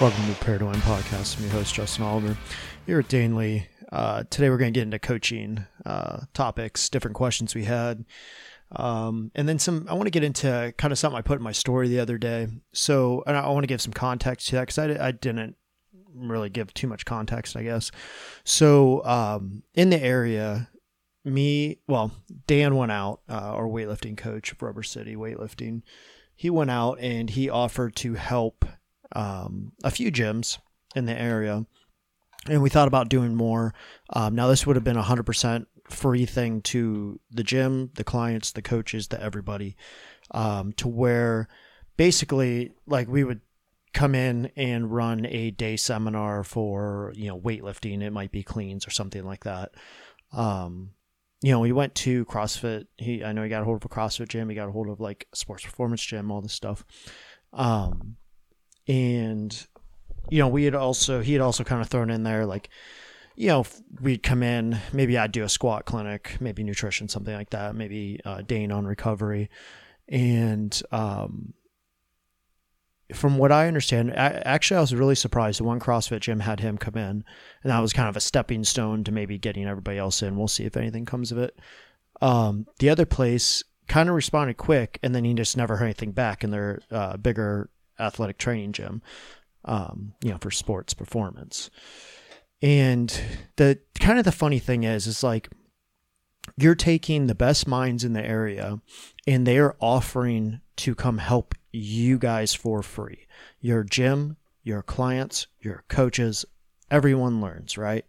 Welcome to the to podcast. I'm your host, Justin Oliver. Here at Danley. Uh, today we're going to get into coaching uh, topics, different questions we had. Um, and then some, I want to get into kind of something I put in my story the other day. So, and I want to give some context to that because I, I didn't really give too much context, I guess. So, um, in the area, me, well, Dan went out, uh, our weightlifting coach of Rubber City Weightlifting. He went out and he offered to help um, a few gyms in the area, and we thought about doing more. Um, now, this would have been a hundred percent free thing to the gym, the clients, the coaches, the everybody, um, to where basically like we would come in and run a day seminar for you know weightlifting. It might be cleans or something like that. Um, you know, we went to CrossFit. He, I know he got a hold of a CrossFit gym. He got a hold of like sports performance gym, all this stuff. Um, and you know we had also he had also kind of thrown in there like you know we'd come in maybe i'd do a squat clinic maybe nutrition something like that maybe uh, dane on recovery. And um, from what i understand I, actually i was really surprised. The one crossfit gym had him come in and that was kind of a stepping stone to maybe getting everybody else in. We'll see if anything comes of it. Um, the other place kind of responded quick and then he just never heard anything back And their uh, bigger athletic training gym, um, you know, for sports performance. And the kind of the funny thing is, is like you're taking the best minds in the area and they are offering to come help you guys for free. Your gym, your clients, your coaches, everyone learns, right?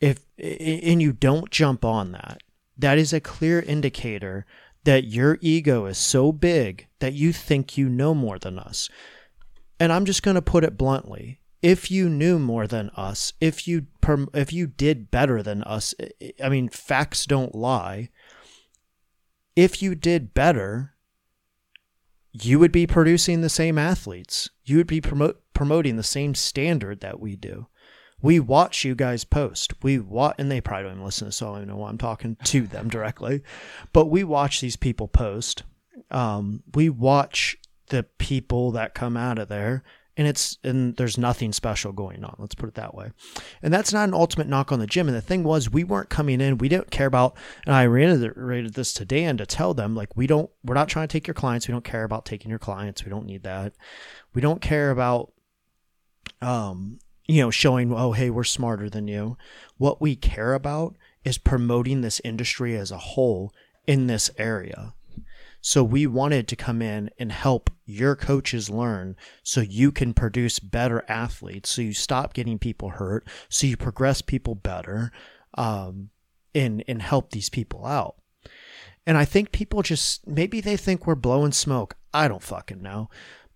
If and you don't jump on that, that is a clear indicator that your ego is so big that you think you know more than us. And I'm just going to put it bluntly. If you knew more than us, if you if you did better than us, I mean facts don't lie. If you did better, you would be producing the same athletes. You would be promote, promoting the same standard that we do we watch you guys post. We watch, and they probably don't even listen, so I don't even know why I'm talking to them directly. But we watch these people post. Um, we watch the people that come out of there, and it's and there's nothing special going on. Let's put it that way. And that's not an ultimate knock on the gym. And the thing was, we weren't coming in. We didn't care about. And I reiterated this to Dan to tell them like we don't. We're not trying to take your clients. We don't care about taking your clients. We don't need that. We don't care about um you know, showing, oh, hey, we're smarter than you. What we care about is promoting this industry as a whole in this area. So we wanted to come in and help your coaches learn so you can produce better athletes. So you stop getting people hurt. So you progress people better um, and, and help these people out. And I think people just, maybe they think we're blowing smoke. I don't fucking know.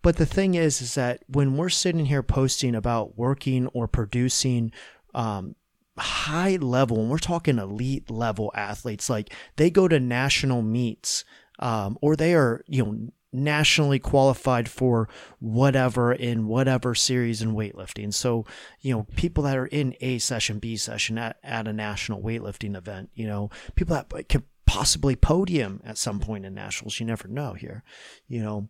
But the thing is, is that when we're sitting here posting about working or producing um, high level, and we're talking elite level athletes, like they go to national meets um, or they are, you know, nationally qualified for whatever in whatever series in weightlifting. So, you know, people that are in A session, B session at, at a national weightlifting event, you know, people that could possibly podium at some point in nationals. You never know here, you know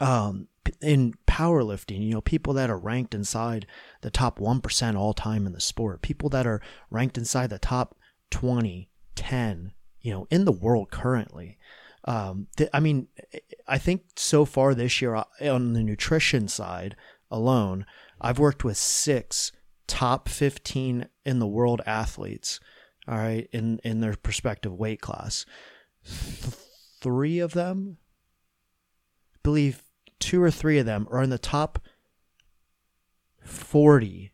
um, in powerlifting, you know, people that are ranked inside the top 1% all time in the sport, people that are ranked inside the top 20, 10, you know, in the world currently. Um, th- I mean, I think so far this year uh, on the nutrition side alone, I've worked with six top 15 in the world athletes, all right, in, in their respective weight class. Th- three of them believe two or three of them are in the top 40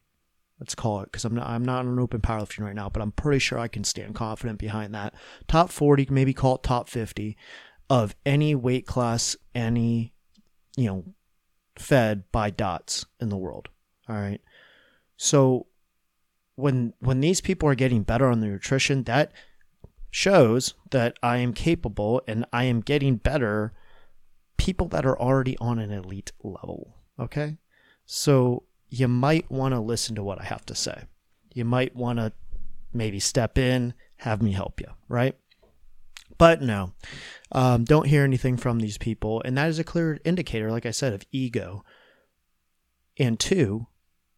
let's call it because I'm not I'm not an OpenPowerlifting right now, but I'm pretty sure I can stand confident behind that. Top 40, maybe call it top 50 of any weight class, any you know, fed by DOTS in the world. All right. So when when these people are getting better on their nutrition, that shows that I am capable and I am getting better people that are already on an elite level. Okay. So you might want to listen to what I have to say. You might want to maybe step in, have me help you, right? But no, um, don't hear anything from these people. And that is a clear indicator, like I said, of ego. And two,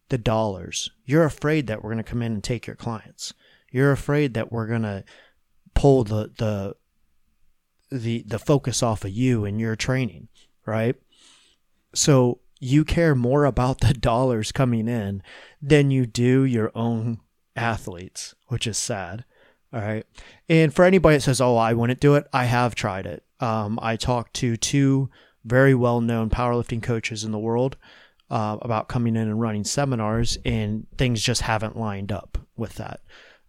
the dollars. You're afraid that we're going to come in and take your clients. You're afraid that we're going to pull the the the the focus off of you and your training, right? So you care more about the dollars coming in than you do your own athletes, which is sad. All right. And for anybody that says, "Oh, I wouldn't do it," I have tried it. Um, I talked to two very well-known powerlifting coaches in the world uh, about coming in and running seminars, and things just haven't lined up with that.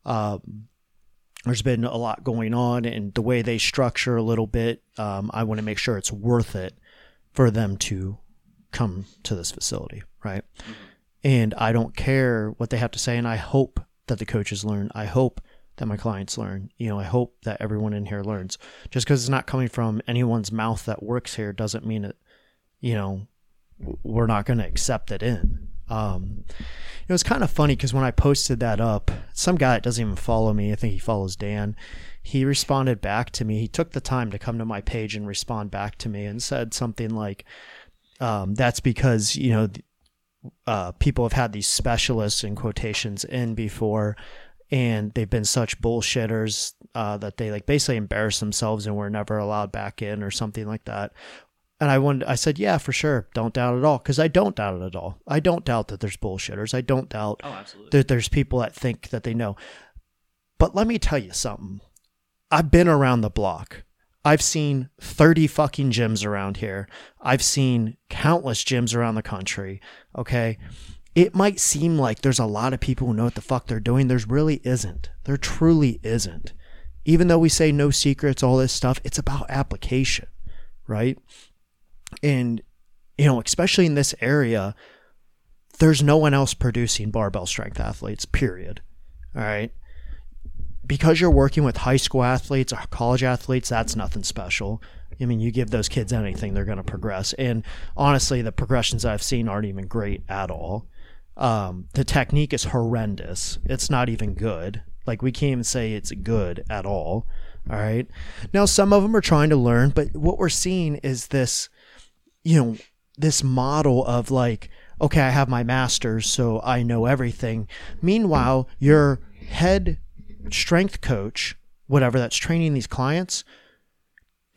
Um, there's been a lot going on, and the way they structure a little bit, um, I want to make sure it's worth it for them to come to this facility, right? Mm-hmm. And I don't care what they have to say, and I hope that the coaches learn. I hope that my clients learn. You know, I hope that everyone in here learns. Just because it's not coming from anyone's mouth that works here doesn't mean it, you know, we're not going to accept it in. Um, it was kind of funny because when I posted that up, some guy that doesn't even follow me, I think he follows Dan, he responded back to me. He took the time to come to my page and respond back to me and said something like, um, that's because, you know, uh, people have had these specialists in quotations in before and they've been such bullshitters uh, that they like basically embarrass themselves and were never allowed back in or something like that. And I wanted, I said, yeah, for sure. Don't doubt it at all. Cause I don't doubt it at all. I don't doubt that there's bullshitters. I don't doubt oh, that there's people that think that they know. But let me tell you something. I've been around the block. I've seen 30 fucking gyms around here. I've seen countless gyms around the country. Okay. It might seem like there's a lot of people who know what the fuck they're doing. There's really isn't. There truly isn't. Even though we say no secrets, all this stuff, it's about application, right? And, you know, especially in this area, there's no one else producing barbell strength athletes, period. All right. Because you're working with high school athletes or college athletes, that's nothing special. I mean, you give those kids anything, they're going to progress. And honestly, the progressions I've seen aren't even great at all. Um, the technique is horrendous. It's not even good. Like, we can't even say it's good at all. All right. Now, some of them are trying to learn, but what we're seeing is this you know, this model of like, okay, I have my master's, so I know everything. Meanwhile, your head strength coach, whatever that's training these clients,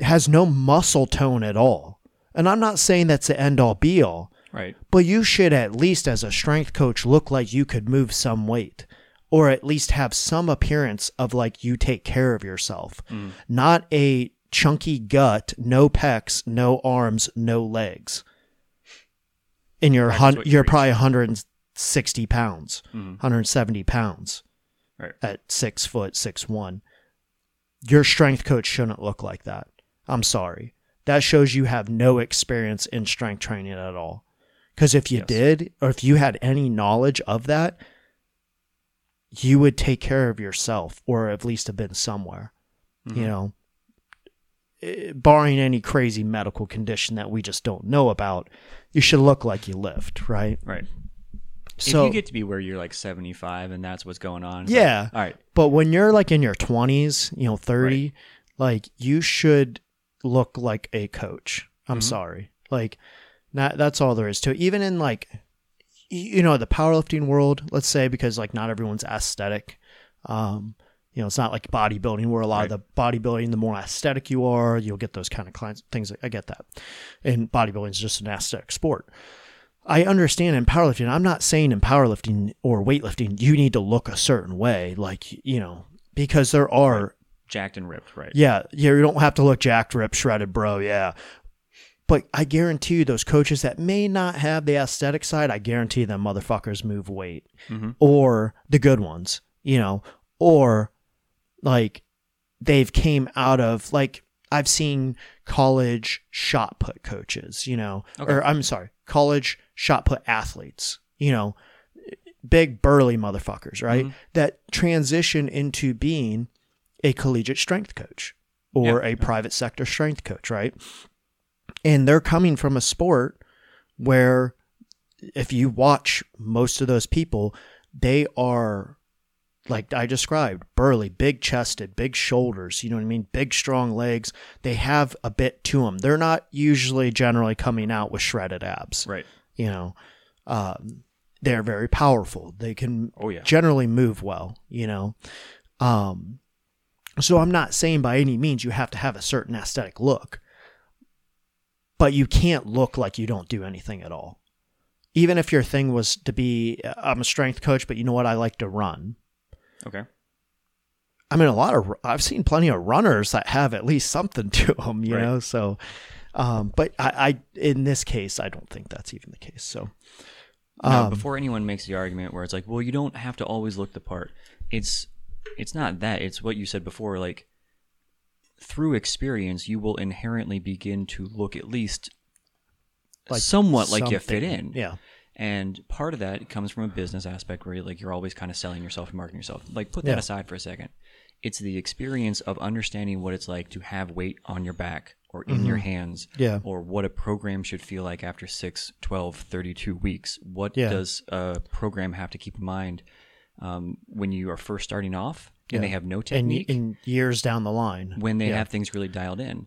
has no muscle tone at all. And I'm not saying that's the end all be all. Right. But you should at least, as a strength coach, look like you could move some weight or at least have some appearance of like you take care of yourself. Mm. Not a chunky gut, no pecs, no arms, no legs. And you're hun- you're probably 160 pounds, mm-hmm. 170 pounds, right. at six foot six one. Your strength coach shouldn't look like that. I'm sorry. That shows you have no experience in strength training at all. Because if you yes. did, or if you had any knowledge of that, you would take care of yourself, or at least have been somewhere. Mm-hmm. You know, barring any crazy medical condition that we just don't know about, you should look like you lift, right? Right. So if you get to be where you're like 75 and that's what's going on. Yeah. Like, all right. But when you're like in your 20s, you know, 30, right. like you should look like a coach. I'm mm-hmm. sorry. Like not that's all there is to it. Even in like you know, the powerlifting world, let's say because like not everyone's aesthetic. Um you know, it's not like bodybuilding where a lot right. of the bodybuilding, the more aesthetic you are, you'll get those kind of clients, things. I get that. And bodybuilding is just an aesthetic sport. I understand in powerlifting. I'm not saying in powerlifting or weightlifting, you need to look a certain way, like, you know, because there are right. jacked and ripped, right? Yeah. Yeah. You don't have to look jacked, ripped, shredded, bro. Yeah. But I guarantee you, those coaches that may not have the aesthetic side, I guarantee them motherfuckers move weight mm-hmm. or the good ones, you know, or like they've came out of like I've seen college shot put coaches, you know, okay. or I'm sorry, college shot put athletes, you know, big burly motherfuckers, right? Mm-hmm. That transition into being a collegiate strength coach or yeah. a private sector strength coach, right? And they're coming from a sport where if you watch most of those people, they are like I described, burly, big chested, big shoulders, you know what I mean? Big, strong legs. They have a bit to them. They're not usually generally coming out with shredded abs. Right. You know, um, they're very powerful. They can oh, yeah. generally move well, you know. Um, so I'm not saying by any means you have to have a certain aesthetic look, but you can't look like you don't do anything at all. Even if your thing was to be, I'm a strength coach, but you know what? I like to run. Okay. I mean, a lot of I've seen plenty of runners that have at least something to them, you right. know. So, um, but I, I, in this case, I don't think that's even the case. So, um, before anyone makes the argument where it's like, well, you don't have to always look the part. It's it's not that. It's what you said before. Like through experience, you will inherently begin to look at least like somewhat something. like you fit in. Yeah. And part of that comes from a business aspect where you're like you're always kind of selling yourself and marketing yourself. Like put that yeah. aside for a second. It's the experience of understanding what it's like to have weight on your back or in mm-hmm. your hands yeah. or what a program should feel like after 6, 12, 32 weeks. What yeah. does a program have to keep in mind um, when you are first starting off and they have no technique. And, years down the line. When they have things really dialed in.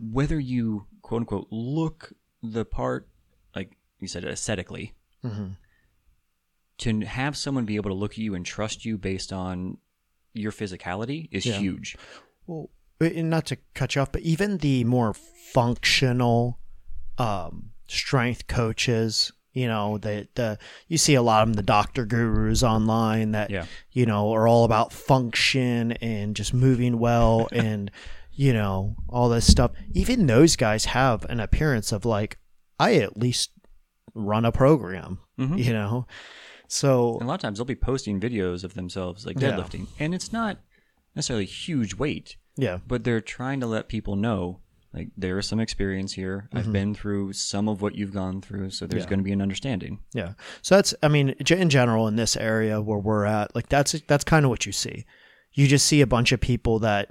Whether you, quote unquote, look the part, like you said, aesthetically, mm-hmm. to have someone be able to look at you and trust you based on your physicality is huge. Well, not to cut you off, but even the more functional um, strength coaches you know that the you see a lot of them the doctor gurus online that yeah. you know are all about function and just moving well and you know all this stuff even those guys have an appearance of like i at least run a program mm-hmm. you know so and a lot of times they'll be posting videos of themselves like deadlifting yeah. and it's not necessarily huge weight yeah but they're trying to let people know like there is some experience here. Mm-hmm. I've been through some of what you've gone through, so there's yeah. going to be an understanding. Yeah. So that's I mean in general in this area where we're at, like that's that's kind of what you see. You just see a bunch of people that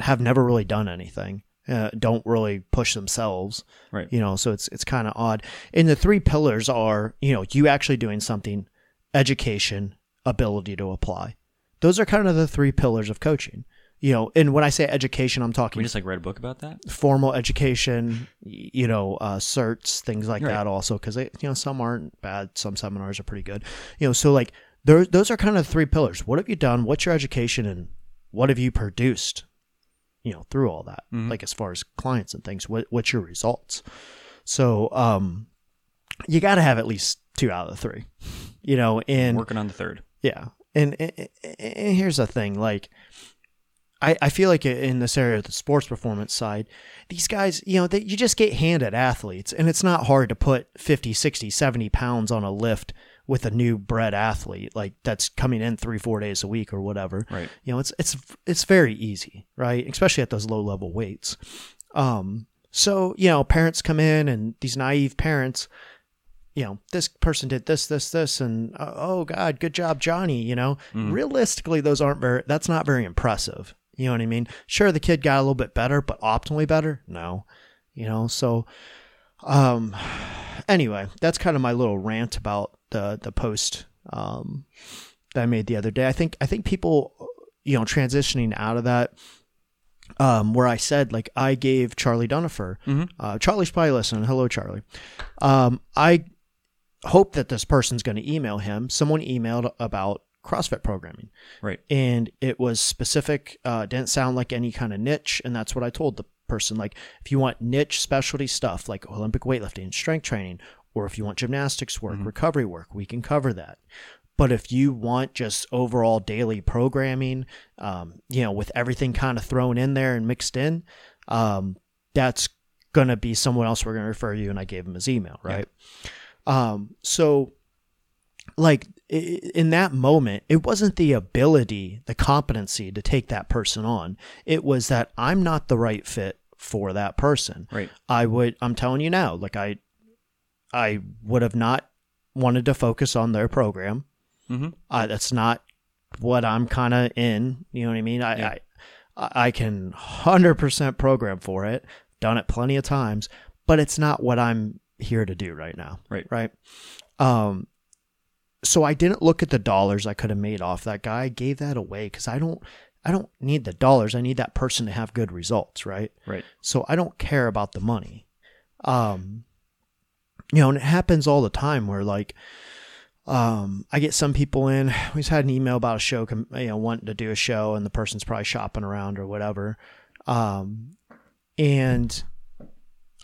have never really done anything. Uh, don't really push themselves, right? You know, so it's it's kind of odd. And the three pillars are, you know, you actually doing something, education, ability to apply. Those are kind of the three pillars of coaching you know, and when I say education, I'm talking. We just like read a book about that. Formal education, you know, uh, certs, things like right. that. Also, because you know, some aren't bad, some seminars are pretty good. You know, so like those those are kind of three pillars. What have you done? What's your education, and what have you produced? You know, through all that, mm-hmm. like as far as clients and things, what what's your results? So, um, you got to have at least two out of the three. You know, and working on the third. Yeah, and, and, and here's the thing, like I, I feel like in this area of the sports performance side, these guys, you know, they, you just get handed athletes, and it's not hard to put 50, 60, 70 pounds on a lift with a new bred athlete like that's coming in three, four days a week or whatever. Right. You know, it's it's it's very easy, right? Especially at those low level weights. Um, so you know, parents come in and these naive parents, you know, this person did this, this, this, and uh, oh God, good job, Johnny. You know, mm. realistically, those aren't very. That's not very impressive. You know what I mean? Sure, the kid got a little bit better, but optimally better? No. You know, so um anyway, that's kind of my little rant about the the post um that I made the other day. I think I think people you know transitioning out of that um, where I said like I gave Charlie Dunifer, mm-hmm. uh, Charlie's probably listening. Hello, Charlie. Um, I hope that this person's going to email him. Someone emailed about CrossFit programming. Right. And it was specific, uh, didn't sound like any kind of niche. And that's what I told the person. Like, if you want niche specialty stuff like Olympic weightlifting, and strength training, or if you want gymnastics work, mm-hmm. recovery work, we can cover that. But if you want just overall daily programming, um, you know, with everything kind of thrown in there and mixed in, um, that's going to be someone else we're going to refer you. And I gave him his email, right? Yeah. Um, so like in that moment, it wasn't the ability, the competency to take that person on. It was that I'm not the right fit for that person. Right. I would, I'm telling you now, like I, I would have not wanted to focus on their program. Mm-hmm. Uh, that's not what I'm kind of in. You know what I mean? I, yeah. I, I can 100% program for it. Done it plenty of times, but it's not what I'm here to do right now. Right. Right. Um, so I didn't look at the dollars I could have made off that guy. I gave that away because I don't I don't need the dollars. I need that person to have good results, right? Right. So I don't care about the money. Um you know, and it happens all the time where like, um, I get some people in. We just had an email about a show, you know, wanting to do a show, and the person's probably shopping around or whatever. Um, and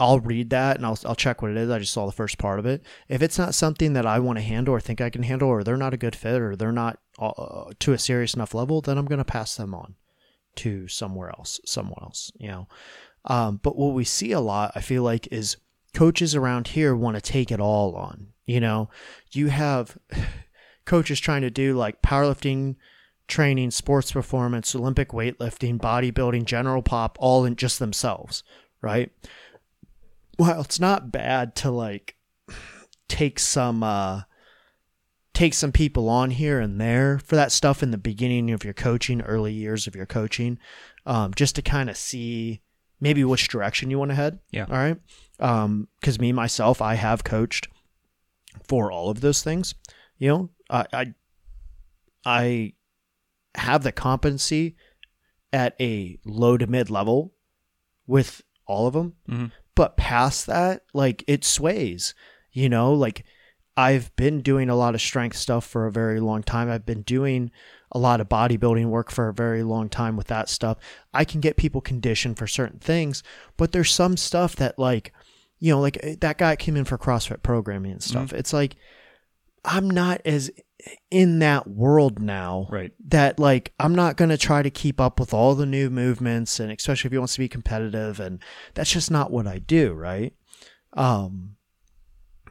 I'll read that and I'll I'll check what it is. I just saw the first part of it. If it's not something that I want to handle or think I can handle, or they're not a good fit, or they're not uh, to a serious enough level, then I'm going to pass them on to somewhere else, someone else. You know. Um, but what we see a lot, I feel like, is coaches around here want to take it all on. You know, you have coaches trying to do like powerlifting training, sports performance, Olympic weightlifting, bodybuilding, general pop, all in just themselves, right? Well, it's not bad to like take some uh take some people on here and there for that stuff in the beginning of your coaching, early years of your coaching, um, just to kind of see maybe which direction you want to head. Yeah. All right. Um, because me myself, I have coached for all of those things. You know, I I, I have the competency at a low to mid level with all of them. Mm-hmm. But past that, like it sways, you know, like I've been doing a lot of strength stuff for a very long time. I've been doing a lot of bodybuilding work for a very long time with that stuff. I can get people conditioned for certain things, but there's some stuff that like, you know, like eh, that guy came in for CrossFit programming and stuff. Mm-hmm. It's like I'm not as in that world now right. that like i'm not going to try to keep up with all the new movements and especially if he wants to be competitive and that's just not what i do right? Um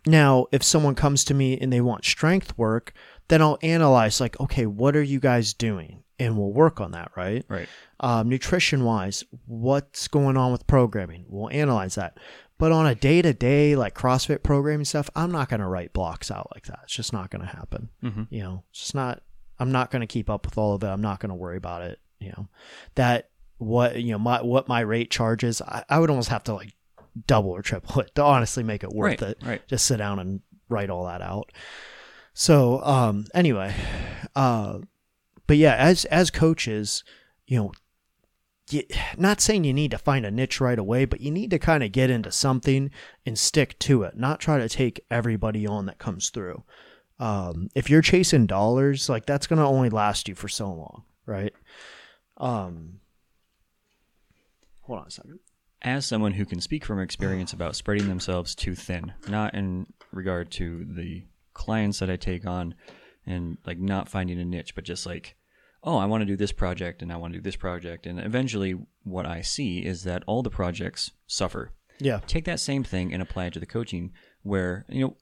now if someone comes to me and they want strength work then i'll analyze like okay what are you guys doing? And we'll work on that right? Right. Um, nutrition wise what's going on with programming? We'll analyze that but on a day to day, like CrossFit programming stuff, I'm not going to write blocks out like that. It's just not going to happen. Mm-hmm. You know, it's just not, I'm not going to keep up with all of it. I'm not going to worry about it. You know, that what, you know, my, what my rate charges, I, I would almost have to like double or triple it to honestly make it worth right, it. Right. Just sit down and write all that out. So, um, anyway, uh, but yeah, as, as coaches, you know, you, not saying you need to find a niche right away, but you need to kind of get into something and stick to it, not try to take everybody on that comes through. Um, if you're chasing dollars, like that's going to only last you for so long, right? Um, hold on a second. As someone who can speak from experience about spreading themselves too thin, not in regard to the clients that I take on and like not finding a niche, but just like oh, I want to do this project and I want to do this project. And eventually, what I see is that all the projects suffer. Yeah. Take that same thing and apply it to the coaching, where, you know,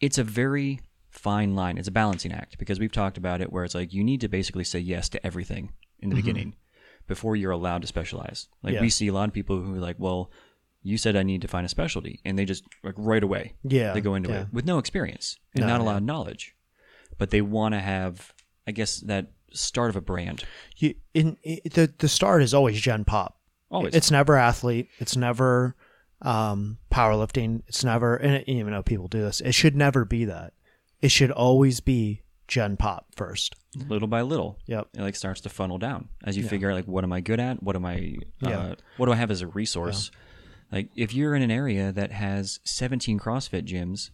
it's a very fine line. It's a balancing act because we've talked about it where it's like you need to basically say yes to everything in the mm-hmm. beginning before you're allowed to specialize. Like yeah. we see a lot of people who are like, well, you said I need to find a specialty, and they just like right away, yeah, they go into yeah. it with no experience and no, not a lot of knowledge, but they want to have, I guess, that start of a brand? You, in, in, the the start is always Gen Pop. Always. It's never athlete. It's never um, powerlifting. It's never, and it, even though people do this, it should never be that. It should always be Gen Pop first. Little by little. Yep. It like starts to funnel down as you yeah. figure out like what am I good at? What am I? Uh, yeah. What do I have as a resource? Yeah. Like if you're in an area that has 17 CrossFit gyms,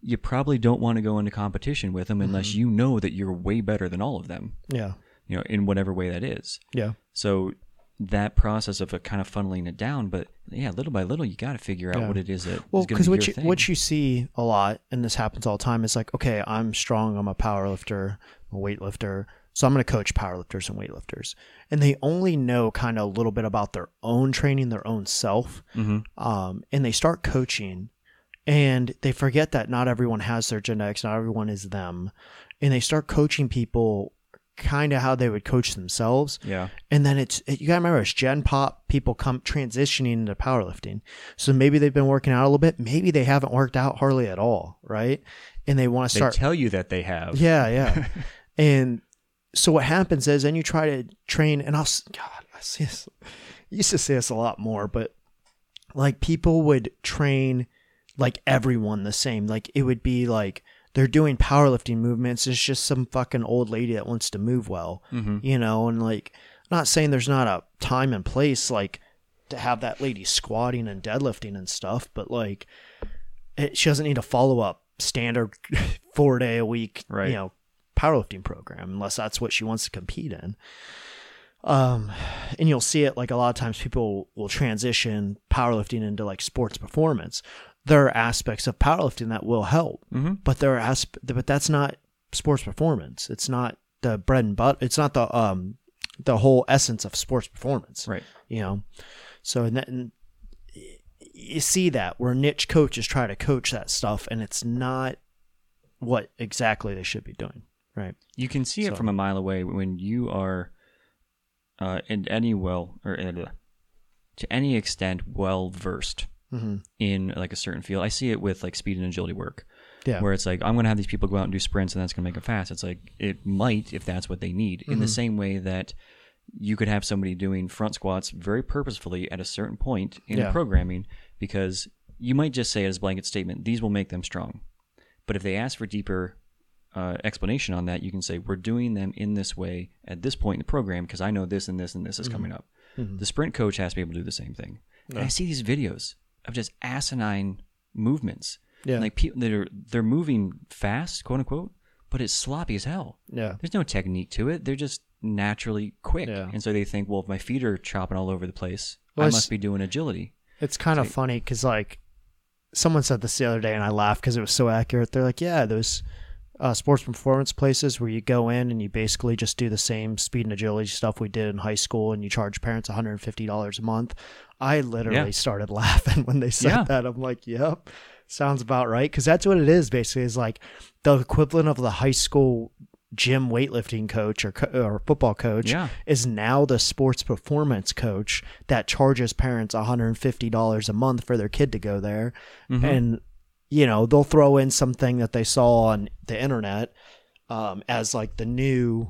you probably don't want to go into competition with them unless mm-hmm. you know that you're way better than all of them. Yeah. You know, in whatever way that is. Yeah. So that process of kind of funneling it down, but yeah, little by little, you got to figure out yeah. what it is that well, because what you thing. what you see a lot, and this happens all the time, is like, okay, I'm strong, I'm a power lifter, a weightlifter, so I'm going to coach powerlifters and weightlifters, and they only know kind of a little bit about their own training, their own self, mm-hmm. um, and they start coaching and they forget that not everyone has their genetics, not everyone is them, and they start coaching people kind of how they would coach themselves. Yeah. And then it's you gotta remember it's Gen Pop people come transitioning into powerlifting. So maybe they've been working out a little bit, maybe they haven't worked out hardly at all, right? And they want to start they tell you that they have. Yeah, yeah. and so what happens is then you try to train and I'll God, I see this I used to say this a lot more, but like people would train like everyone the same. Like it would be like they're doing powerlifting movements. It's just some fucking old lady that wants to move well, mm-hmm. you know. And like, I'm not saying there's not a time and place like to have that lady squatting and deadlifting and stuff, but like it, she doesn't need to follow up standard four day a week, Right. you know, powerlifting program unless that's what she wants to compete in. Um, and you'll see it like a lot of times people will transition powerlifting into like sports performance. There are aspects of powerlifting that will help, Mm-hmm. but there are asp- but that's not sports performance. It's not the bread and butter. It's not the um the whole essence of sports performance Right. you know so and that, and you see that where niche coaches try to coach that stuff and it's not what exactly they should be doing right You can see it from a mile away when you are, uh, in any well or uh, to any extent well versed mm-hmm. in like a certain field. I see it with like speed and agility work, yeah where it's like I'm going to have these people go out and do sprints, and that's going to make them fast. It's like it might if that's what they need. In the Mhm. same way that you could have somebody doing front squats very purposefully at a certain point in Yeah. programming because you might just say it as a blanket statement, these will make them strong. But if they ask for deeper uh, explanation on that, you can say, we're doing them in this way at this point in the program because I know this and this and this is coming up. Mhm. The sprint coach has to be able to do the same thing. And Yeah. I see these videos of just asinine movements. yeah Like people that are they're moving fast, quote unquote, but it's sloppy as hell. yeah There's no technique to it. They're just naturally quick. Yeah. And so they think, well, if my feet are chopping all over the place, Well, I must be doing agility. it's kind of Like- funny because like someone said this the other day and i laughed because it was so accurate they're like yeah those uh, sports performance places where you go in and you basically just do the same speed and agility stuff we did in high school and you charge parents $150 a month i literally Yeah. started laughing when they said Yeah. that i'm like yep sounds about right because that's what it is basically is like the equivalent of the high school gym weightlifting coach or, co- or football coach Yeah. is now the sports performance coach that charges parents $150 a month for their kid to go there Mhm. and you know they'll throw in something that they saw on the internet um, as like the new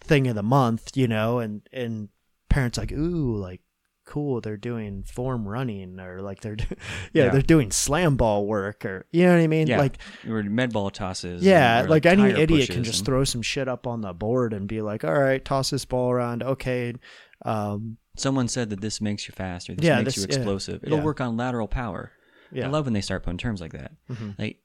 thing of the month you know and and parents like ooh like cool they're doing form running or like they're do- yeah, Yeah. they're doing slam ball work or you know what i mean Yeah. like or med ball tosses. yeah, or, like any idiot can just and- throw some shit up on the board and be like, "All right, toss this ball around." Okay, um, Someone said that this makes you faster. This Yeah, makes this- you yeah, explosive. It'll yeah. work on lateral power. yeah, I love when they start putting terms like that. Mhm. Like,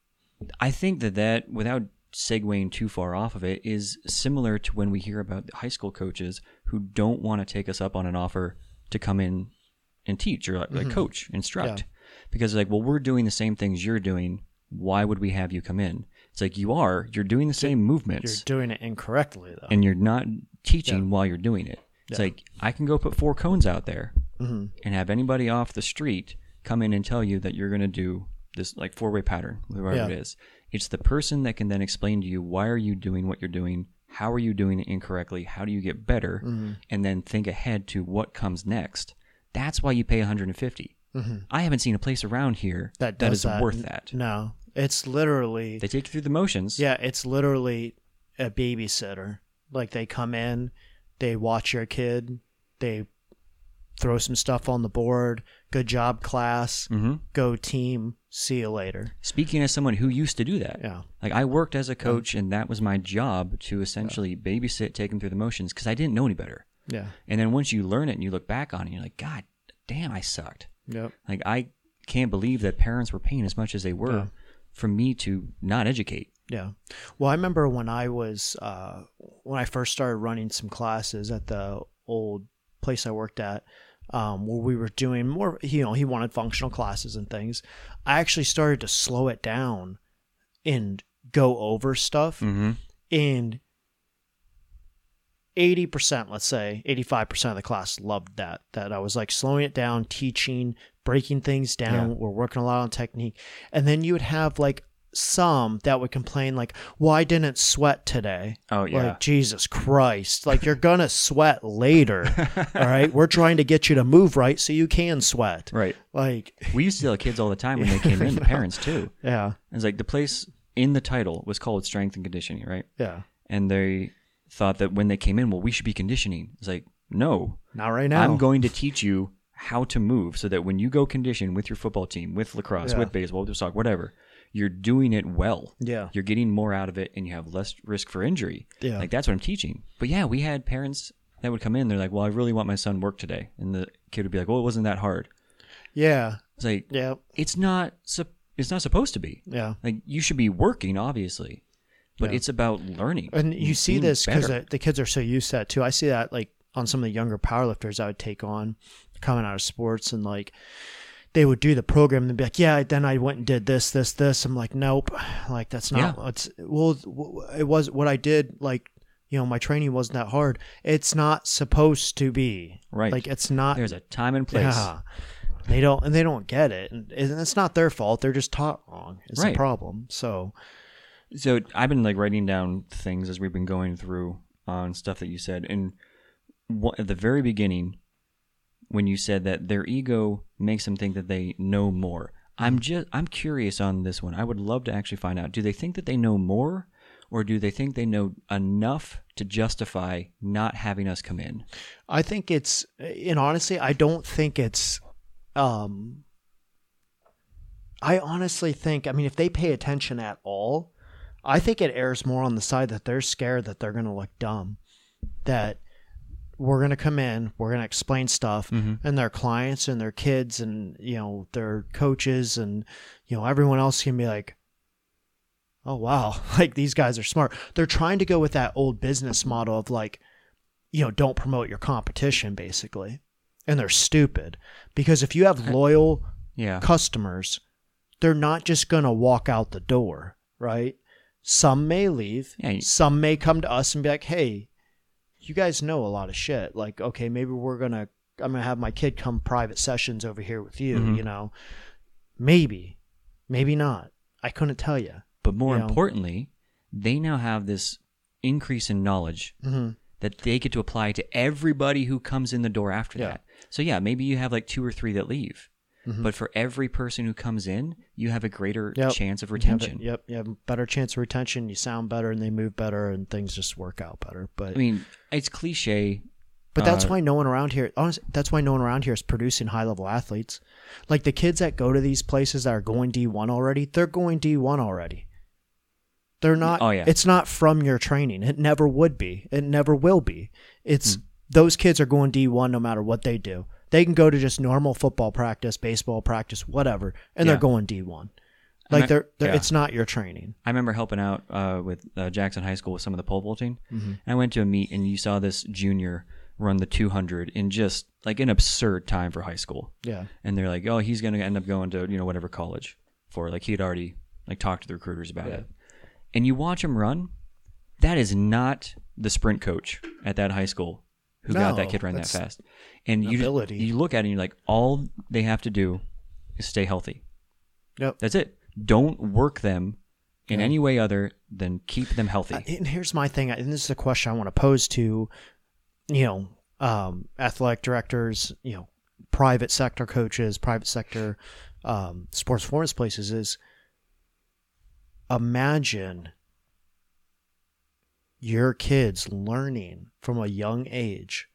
I think that that, without segueing too far off of it, is similar to when we hear about high school coaches who don't want to take us up on an offer to come in and teach or like, like coach, instruct, Yeah. because like, well, we're doing the same things you're doing. Why would we have you come in? It's like you are. You're doing the same movements. you're doing it incorrectly though. and you're not teaching while you're doing it. It's Yeah. like I can go put four cones out there hmm and have anybody off the street come in and tell you that you're going to do this like four way pattern, whatever Yeah. it is. It's the person that can then explain to you why are you doing what you're doing, how are you doing it incorrectly, how do you get better, Mm-hmm. and then think ahead to what comes next. That's why you pay 150. Mhm. I haven't seen a place around here That that is that. worth that. No, it's literally They take you through the motions. yeah, it's literally a babysitter. Like they come in, they watch your kid, they throw some stuff on the board. Good job, class. hmm Go team. See you later. Speaking as someone who used to do that, Yeah. Like I worked as a coach, and that was my job to essentially babysit, take them through the motions because I didn't know any better. Yeah. And then once you learn it and you look back on it, you're like, God damn, I sucked. Yep. Like I can't believe that parents were paying as much as they were Yeah. for me to not educate. Yeah. Well, I remember when I was uh, when I first started running some classes at the old place I worked at, um, where we were doing more. You know, he wanted functional classes and things. I actually started to slow it down and go over stuff. Mm-hmm. And eighty percent, let's say eighty-five percent of the class loved that. That I was like slowing it down, teaching, breaking things down. Yeah. We're working a lot on technique, and then you would have like some that would complain like, "Well, I didn't sweat today." Oh yeah. Like Jesus Christ! Like you're gonna sweat later. all right, we're trying to get you to move right so you can sweat. right. Like, We used to tell kids all the time when they came in, the parents too. yeah, It's like the place in the title was called strength and conditioning, right? yeah. And they thought that when they came in, well, we should be conditioning. It's like, no, Not right now. I'm going to teach you how to move so that when you go condition with your football team, with lacrosse, Yeah. with baseball, with soccer, whatever, you're doing it well. Yeah, You're getting more out of it and you have less risk for injury. yeah, Like that's what I'm teaching. But yeah, we had parents that would come in, they're like, Well, I really want my son work today. And the kid would be like, Well, it wasn't that hard. yeah, It's like yeah. it's not it's not supposed to be. Yeah. Like you should be working, obviously, but Yeah. it's about learning. And you see this because the kids are so used to that too. I see that like on some of the younger powerlifters I would take on coming out of sports and like they would do the program and be like, yeah, then I went and did this, this, this. I'm like, nope, like that's not. It's well, it was what I did. Like you know, my training wasn't that hard. It's not supposed to be Right. Like it's not. There's a time and place. Yeah. They don't, and they don't get it, and, it's not their fault. They're just taught wrong. It's Right. the problem. So, So I've been like writing down things as we've been going through on stuff that you said, and at the very beginning, when you said that their ego makes them think that they know more, I'm just I'm curious on this one. I would love to actually find out. Do they think that they know more, or do they think they know enough to justify not having us come in? I think it's, and honestly, I don't think it's, um, I honestly think, I mean, if they pay attention at all, I think it airs more on the side that they're scared that they're going to look dumb, that we're going to come in, we're going to explain stuff, mm-hmm. and their clients and their kids and, you know, their coaches and, you know, everyone else can be like, oh, wow, like these guys are smart. They're trying to go with that old business model of like, you know, don't promote your competition, basically. And they're stupid because if you have loyal Yeah, customers, they're not just going to walk out the door, right? Some may leave. Yeah, you- Some may come to us and be like, hey, you guys know a lot of shit. Like, okay, maybe we're to, I'm to have my kid come private sessions over here with you, Mhm. you know? Maybe, maybe not. I couldn't tell you. but more you know. importantly, they now have this increase in knowledge hmm that they get to apply to everybody who comes in the door after Yeah. that. So yeah, maybe you have like two or three that leave, Mhm. but for every person who comes in, you have a greater Yep. chance of You a- retention. yep, you have a better chance of retention. You sound better, and they move better, and things just work out better. But I mean, it's cliche. But that's Uh, why no one around here. Honestly, that's why no one around here is producing high level athletes. Like the kids that go to these places that are going D one already, they're going D one already. They're not. Oh, yeah. It's not from your training. It never would be. It never will be. It's Hmm. those kids are going D one no matter what they do. They can go to just normal football practice, baseball practice, whatever, and Yeah. they're going D one. Like they're, they're yeah. it's not your training. I remember helping out uh, with uh, Jackson High School with some of the pole vaulting. Mm-hmm. And I went to a meet, and you saw this junior run the 200 in just like an absurd time for high school. Yeah. And they're like, oh, he's going to end up going to you know whatever college for. Like he'd already like talked to the recruiters about Yeah. it. And you watch him run. That is not the sprint coach at that high school who got that kid running that fast. And you just- you look at it and you're like, all they have to do is stay healthy. Yep. That's it. Don't work them in Yeah. any way other than keep them healthy. Uh, And here's my thing, and this is a question I want to pose to, you know, um, athletic directors, you know, private sector coaches, private sector um, sports performance places is imagine your kids learning from a young age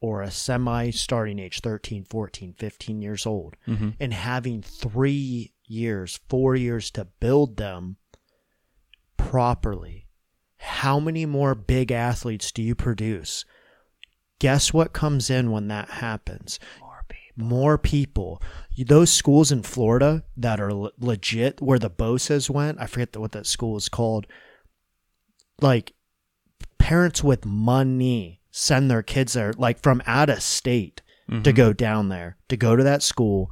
or a semi starting age 13 14 15 years old hmm and having three years, four years to build them properly, how many more big athletes do you produce? Guess what comes in when that happens? More people. More people. Those schools in Florida that are le- legit, where the Bosas went, I forget what that school is called. Like, parents with money send their kids there, like from out of state to Mhm. go down there, to go to that school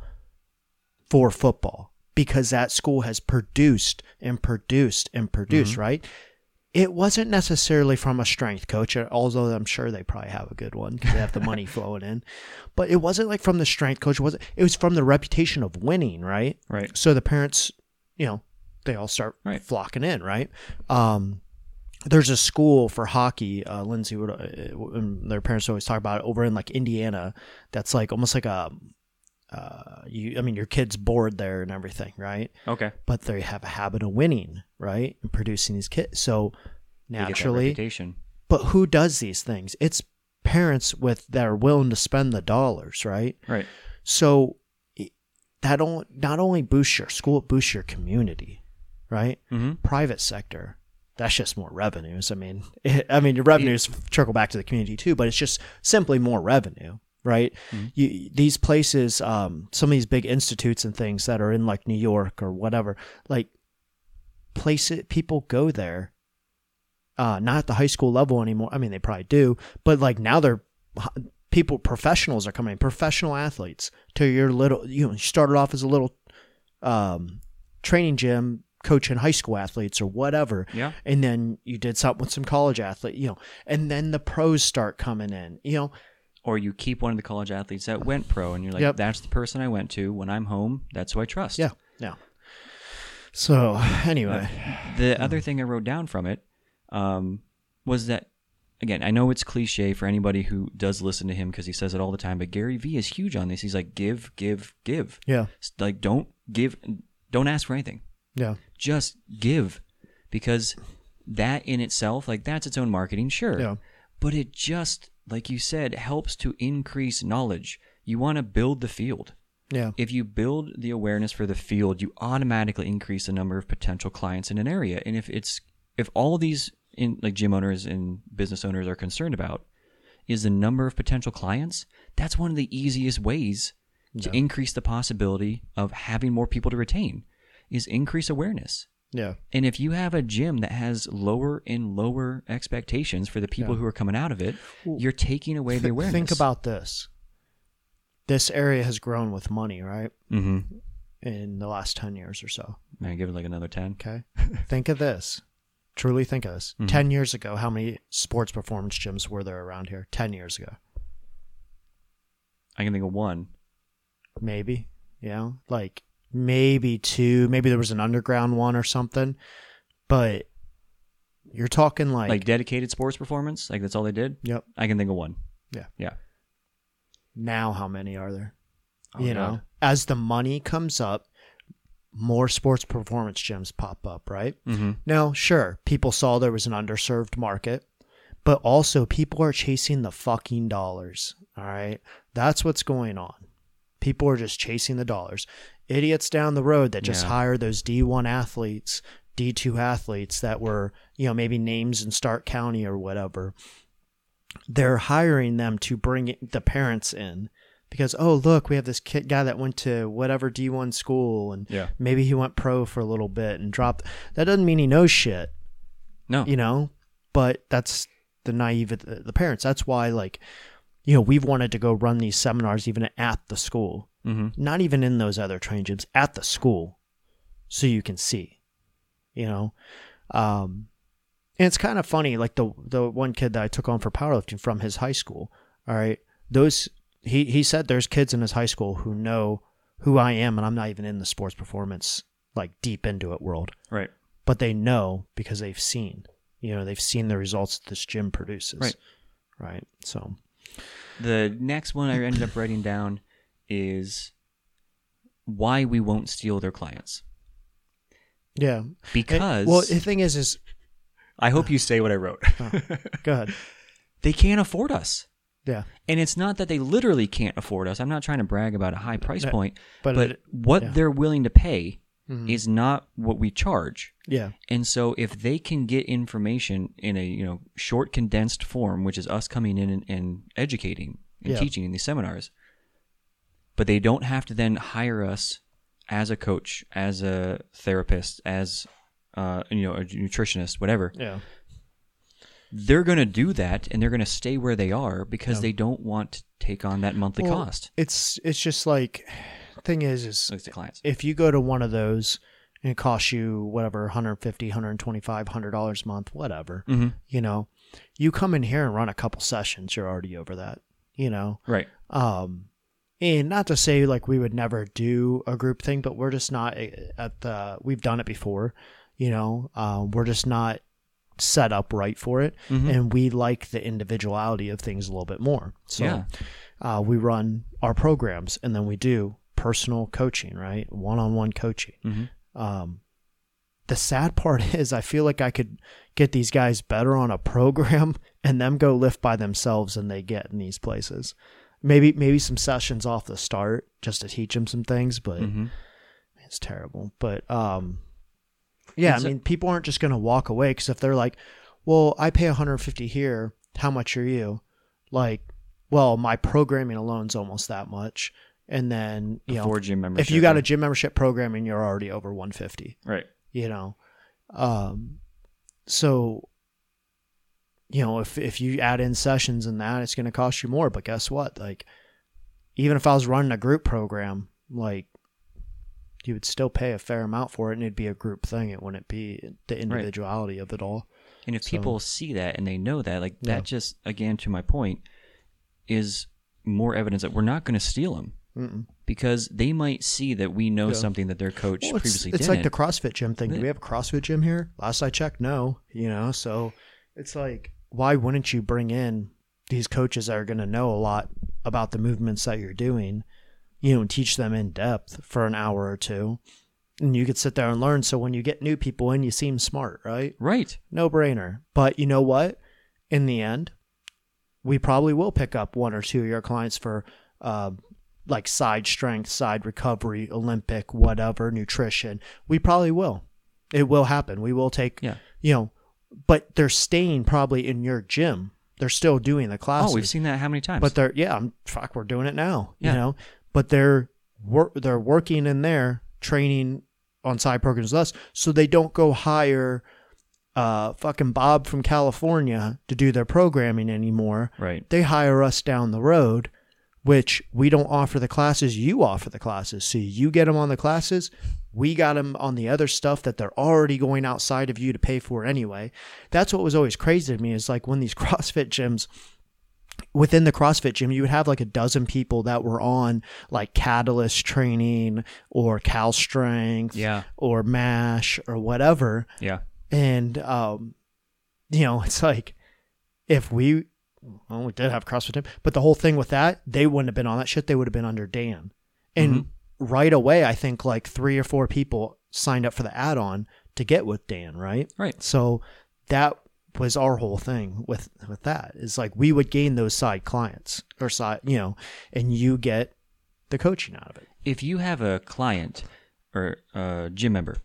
for football because that school has produced and produced and produced, right? It wasn't necessarily from a strength coach, although I'm sure they probably have a good one because they have the money flowing in. But it wasn't like from the strength coach. It was it was from the reputation of winning, right? Right. So the parents, you know, they all start Right. flocking in, right? Um, there's a school for hockey. Uh, Lindsay would, uh, and their parents always talk about it over in like Indiana. That's like almost like a, uh, you. I mean, your kid's bored there and everything, right? Okay. But they have a habit of winning, right, and producing these kids. So They get that naturally, but who does these things? It's parents with that are willing to spend the dollars, right? Right. So that not only boosts your school, it boosts your community, right? Mm-hmm. Private sector, that's just more revenues. I mean, it, I mean, your revenues trickle back to the community too, but it's just simply more revenue, right? Mm-hmm. You, these places, um, some of these big institutes and things that are in like New York or whatever, like places people go there. Uh, not at the high school level anymore. I mean, they probably do, but like now they're people, professionals are coming, professional athletes to your little. You know, you started off as a little um, training gym coaching high school athletes or whatever. Yeah. And then you did something with some college athlete, you know, and then the pros start coming in, you know, or you keep one of the college athletes that went pro and you're like yep. that's the person i went to. When i'm home that's who i trust. Yeah yeah. So anyway. The other thing i wrote down from it um, was that again i know it's cliche for anybody who does listen to him because he says it all the time but gary vee is huge on this. He's like give give give. Yeah. Like don't give don't ask for anything yeah just give because that in itself like that's its own marketing sure yeah but it just like you said, helps to increase knowledge. You want to build the field. Yeah. If you build the awareness for the field, you automatically increase the number of potential clients in an area. And if it's if all these in like gym owners and business owners are concerned about is the number of potential clients, that's one of the easiest ways to yeah. increase the possibility of having more people to retain is increase awareness. Yeah. And if you have a gym that has lower and lower expectations for the people yeah. who are coming out of it, you're taking away the awareness. Think about this. This area has grown with money, right? Mm-hmm. In the last 10 years or so. Man, give it like another 10. Okay. think of this. Truly think of this. Mm-hmm. 10 years ago, how many sports performance gyms were there around here? 10 years ago. I can think of one. Maybe. Yeah. like maybe two, maybe there was an underground one or something. But you're talking like like dedicated sports performance, like that's all they did. Yep, I can think of one. Yeah, yeah. Now, how many are there? Oh, you God. know, as the money comes up, more sports performance gyms pop up, right? Mm-hmm. Now, sure, people saw there was an underserved market, but also people are chasing the fucking dollars. All right, that's what's going on. People are just chasing the dollars idiots down the road that just yeah. hire those D1 athletes, D2 athletes that were, you know, maybe names in Stark County or whatever. They're hiring them to bring the parents in because oh look we have this kid guy that went to whatever D1 school and yeah. maybe he went pro for a little bit and dropped that doesn't mean he knows shit. No. You know, but that's the naive the parents. That's why like you know, we've wanted to go run these seminars even at the school Mm-hmm. Not even in those other train gyms at the school, so you can see. You know, um, and it's kind of funny. Like the the one kid that I took on for powerlifting from his high school. All right, those he he said there's kids in his high school who know who I am, and I'm not even in the sports performance like deep into it world. Right. But they know because they've seen. You know, they've seen the results that this gym produces. Right. Right. So the next one I ended up writing down is why we won't steal their clients. Yeah. Because and, well, the thing is is I hope you say what I wrote. oh, go ahead. They can't afford us. Yeah. And it's not that they literally can't afford us. I'm not trying to brag about a high price point, but, but it, what yeah. they're willing to pay mm-hmm. is not what we charge. Yeah. And so if they can get information in a, you know, short condensed form, which is us coming in and, and educating and yeah. teaching in these seminars, but they don't have to then hire us as a coach, as a therapist, as uh, you know, a nutritionist, whatever. Yeah. They're going to do that, and they're going to stay where they are because yeah. they don't want to take on that monthly well, cost. It's it's just like thing is is the clients. if you go to one of those and it costs you whatever 150 125 100 dollars a month whatever mm-hmm. you know you come in here and run a couple sessions you're already over that you know right um and not to say like we would never do a group thing, but we're just not eh, at the. We've done it before, you know. Um, we're just not set up right for it, mm-hmm. and we like the individuality of things a little bit more. So, yeah. uh, we run our programs, and then we do personal coaching, right, one-on-one coaching. Mm-hmm. Um, the sad part is, I feel like I could get these guys better on a program, and them go lift by themselves and they get in these places maybe maybe some sessions off the start just to teach them some things, but mm-hmm. it's terrible. But um, yeah, it's I mean, a- people aren't just gonna walk away because if they're like, "Well, I pay 150 here, how much are you?" Like, well, my programming alone's almost that much. And then, you Before know, gym membership. if you got a gym membership program and you're already over 150, right. you know. Um, so, you know, if if you add in sessions and that, it's going to cost you more. But guess what? Like, even if I was running a group program, like, you would still pay a fair amount for it, and it'd be a group thing. It wouldn't be the individuality of it all. And if So- people see that and they know that, like Yeah. that, just again to my point, is more evidence that we're not going to steal them Mm-mm. because they might see that we know Yeah. something that their coach Well, it's, previously it's didn't. like the CrossFit gym thing. Do we have a CrossFit gym here? Last I checked, no. You know, so it's like, why wouldn't you bring in these coaches that are going to know a lot about the movements that you're doing, you know, and teach them in depth for an hour or two, and you could sit there and learn. So when you get new people in, you seem smart, right? right. No brainer. But you know what? In the end, we probably will pick up one or two of your clients for uh, like side strength, side recovery, Olympic, whatever, nutrition. We probably will. It will happen. We will take, Yeah. you know, but they're staying probably in your gym. They're still doing the classes. Oh, we've seen that how many times? But they're yeah, I'm fuck, we're doing it now. Yeah. You know, but they're wor- they're working in there, training on side programs with us, so they don't go hire uh fucking Bob from California to do their programming anymore. right. They hire us down the road, which we don't offer the classes. You offer the classes, so you get them on the classes. We got them on the other stuff that they're already going outside of you to pay for anyway. That's what was always crazy to me is like when these CrossFit gyms within the CrossFit gym, you would have like a dozen people that were on like Catalyst training or Cal Strength Yeah. or MASH or whatever. Yeah. And, um, you know, it's like if we, well, we did have CrossFit gym, but the whole thing with that, they wouldn't have been on that shit. They would have been under Dan. And Mhm. Right away, I think like three or four people signed up for the add on to get with Dan, right? Right. So that was our whole thing with with that is like we would gain those side clients or side, you know, and you get the coaching out of it. If you have a client or a gym member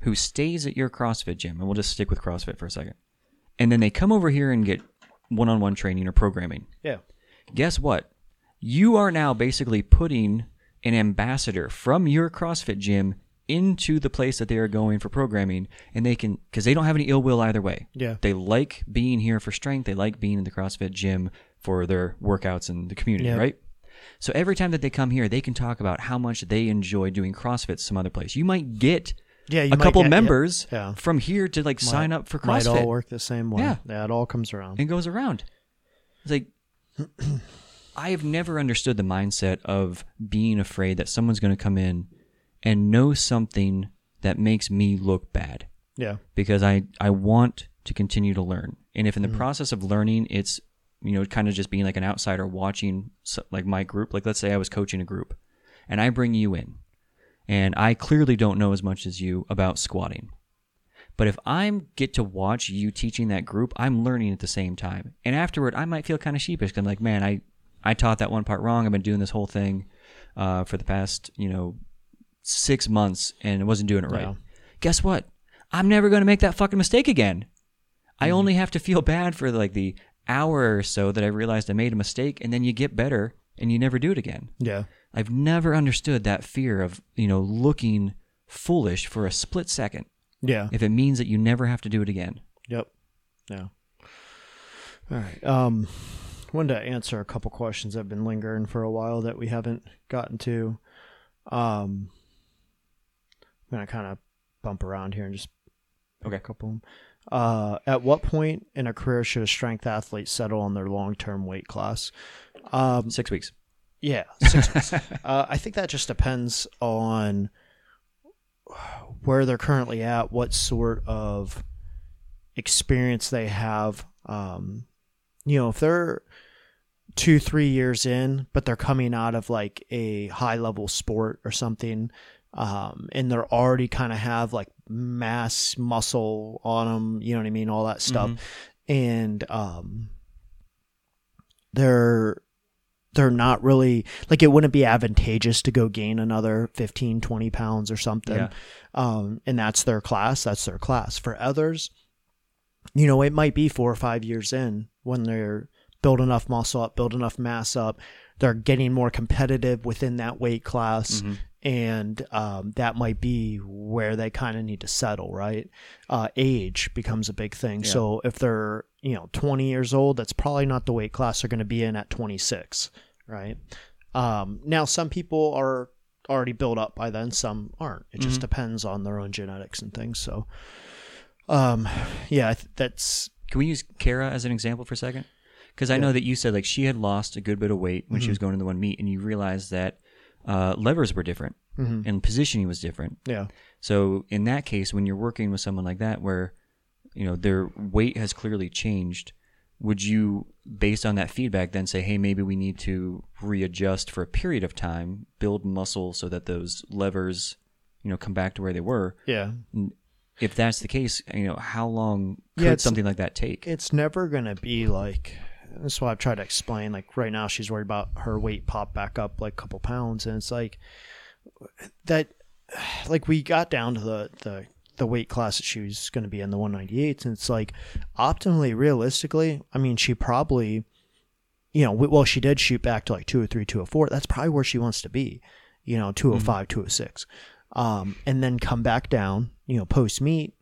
who stays at your CrossFit gym, and we'll just stick with CrossFit for a second, and then they come over here and get one on one training or programming, Yeah. guess what? You are now basically putting an ambassador from your CrossFit gym into the place that they are going for programming, and they can because they don't have any ill will either way. Yeah. They like being here for strength. They like being in the CrossFit gym for their workouts and the community, Yeah. right? So every time that they come here, they can talk about how much they enjoy doing CrossFit some other place. You might get Yeah, you a couple get- members yeah. from here to like sign up for CrossFit. Might all work the same way. Yeah. Yeah, it all comes around. and goes around. It's like I have never understood the mindset of being afraid that someone's going to come in and know something that makes me look bad Yeah. because I I want to continue to learn. And if in the mm. process of learning it's you know kind of just being like an outsider watching so- like my group, like let's say I was coaching a group and I bring you in and I clearly don't know as much as you about squatting. But if I'm get to watch you teaching that group, I'm learning at the same time. And afterward, I might feel kind of sheepish. I'm like, man, I, I taught that one part wrong. I've been doing this whole thing uh, for the past, you know, six months and wasn't doing it right. Yeah. Guess what? I'm never going to make that fucking mistake again. I only have to feel bad for like the hour or so that I realized I made a mistake, and then you get better and you never do it again. Yeah. I've never understood that fear of you know looking foolish for a split second Yeah. if it means that you never have to do it again. Yep. Yeah. All right. Um, wanted to answer a couple questions that have been lingering for a while that we haven't gotten to. Um, I'm gonna kind of bump around here and just Okay. a couple. of. Uh, at what point in a career should a strength athlete settle on their long-term weight class? Um, Six weeks. yeah, six weeks. uh, I think that just depends on where they're currently at, what sort of experience they have. Um, you know, if they're two, three years in, but they're coming out of like a high level sport or something, um, and they're already kind of have like mass muscle on them, you know what I mean, all that stuff, and um, they're they're not really like it wouldn't be advantageous to go gain another 15 20 pounds or something Yeah. um, and that's their class that's their class for others you know it might be four or five years in when they're build enough muscle up, build enough mass up. They're getting more competitive within that weight class. Mm-hmm. And um, that might be where they kind of need to settle, right? Uh, age becomes a big thing. Yeah. So if they're, you know, 20 years old, that's probably not the weight class they're going to be in at 26, right? Um, now, some people are already built up by then, some aren't. It just Mhm. depends on their own genetics and things. So, um, yeah, that's Can we use Kara as an example for a second? Because I know that you said like she had lost a good bit of weight when she was going to the one meet, and you realized that uh, levers were different Mhm. and positioning was different. yeah, So in that case, when you're working with someone like that, where you know their weight has clearly changed, would you, based on that feedback, then say, "Hey, maybe we need to readjust for a period of time, build muscle so that those levers, you know, come back to where they were." yeah. If that's the case, you know, how long could Yeah, something like that take? It's never gonna be like. That's why I've tried to explain. Like right now, she's worried about her weight pop back up like a couple pounds, and it's like that. Like we got down to the the the weight class that she was going to be in the 198s, and it's like optimally, realistically, I mean, she probably, you know, well, she did shoot back to like 203, 204. That's probably where she wants to be, you know, mm-hmm. 205, 206, um, and then come back down, you know, post meet,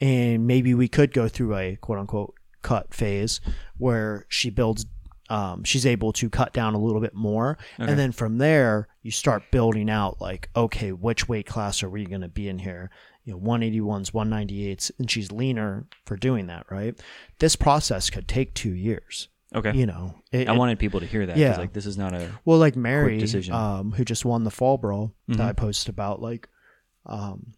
and maybe we could go through a quote unquote cut phase where she builds um, she's able to cut down a little bit more. Okay. and then from there you start building out like okay which weight class are we going to be in here? You know 181s 198s and she's leaner for doing that right? This process could take two years Okay. you know it, I it- wanted people to hear that. Yeah. Like this is not a. well, like Mary, decision. um, who just won the fall brawl that Mhm. I posted about, like, um,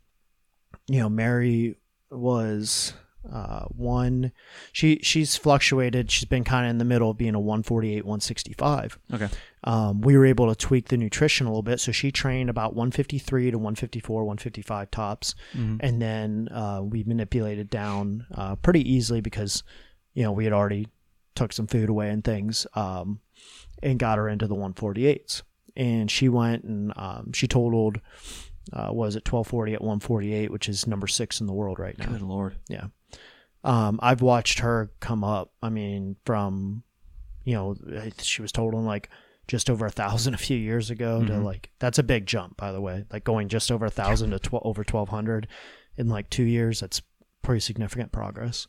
you know, Mary was uh, one. She she's fluctuated. She's been kind of in the middle of being a 148, 165. Okay. Um, we were able to tweak the nutrition a little bit, so she trained about 153 to 154, 155 tops, Mhm. and then uh, we manipulated down uh, pretty easily because you know we had already took some food away and things um, and got her into the 148s and she went and um, she totaled uh, was it 1240 at 148 which is number six in the world right now. Good lord. yeah. Um, i've watched her come up. I mean from you know she was totaling like just over a thousand a few years ago to Mhm. like that's a big jump by the way. Like going just over a thousand to tw- over 1200 in like two years that's pretty significant progress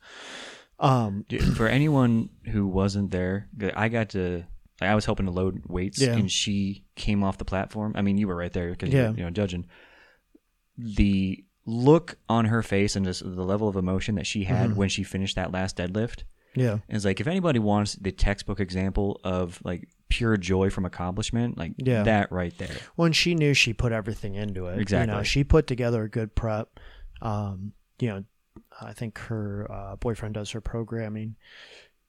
um Dude, for anyone who wasn't there, I got to. Like, I was helping to load weights, Yeah. and she came off the platform. I mean, you were right there because Yeah. you know judging. The look on her face and just the level of emotion that she had Mhm. when she finished that last deadlift yeah is like if anybody wants the textbook example of like pure joy from accomplishment, like Yeah. that right there. when she knew she put everything into it. You know, Exactly. she put together a good prep. Um, you know, I think her uh, boyfriend does her programming,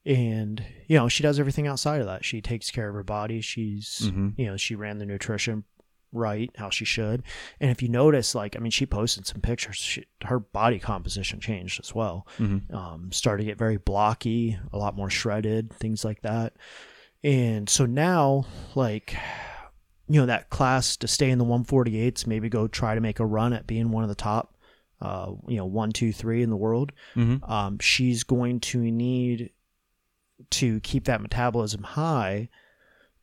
and you know she does everything outside of that. She takes care of her body. She's Mhm. you know she ran the nutrition right how she should. And if you notice, like I mean, she posted some pictures. She, her body composition changed as well. Mhm. Um, started to get very blocky, a lot more shredded, things like that. And so now, like, you know, that class to stay in the 148s, maybe go try to make a run at being one of the top, uh, you know, one, two, three in the world. Mhm. Um, she's going to need to keep that metabolism high,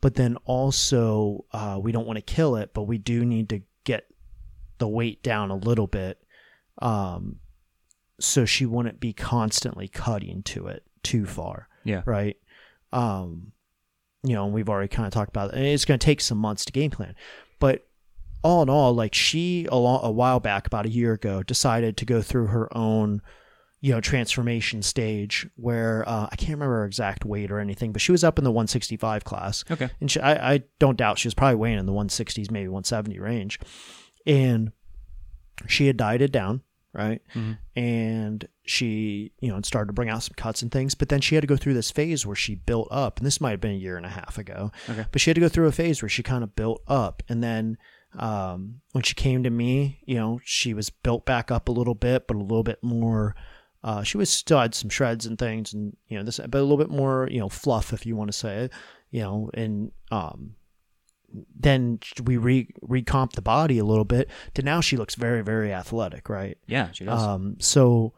but then also uh, we don't want to kill it, but we do need to get the weight down a little bit. Um, so she wouldn't be constantly cutting to it too far Yeah. right? Um, you know, and we've already kind of talked about it. And it's going to take some months to game plan, but all in all, like she a, lo- a while back, about a year ago, decided to go through her own, you know, transformation stage where uh, I can't remember her exact weight or anything, but she was up in the 165 class, Okay. and she, I, I don't doubt she was probably weighing in the 160s, maybe 170 range, and she had dieted down, right? Mhm. and she you know started to bring out some cuts and things but then she had to go through this phase where she built up and this might have been a year and a half ago Okay. but she had to go through a phase where she kind of built up and then um, when she came to me you know she was built back up a little bit but a little bit more uh, she was still had some shreds and things and you know this but a little bit more you know fluff if you want to say it you know and um then we re recomp the body a little bit to now she looks very very athletic right Yeah, she does. um, so,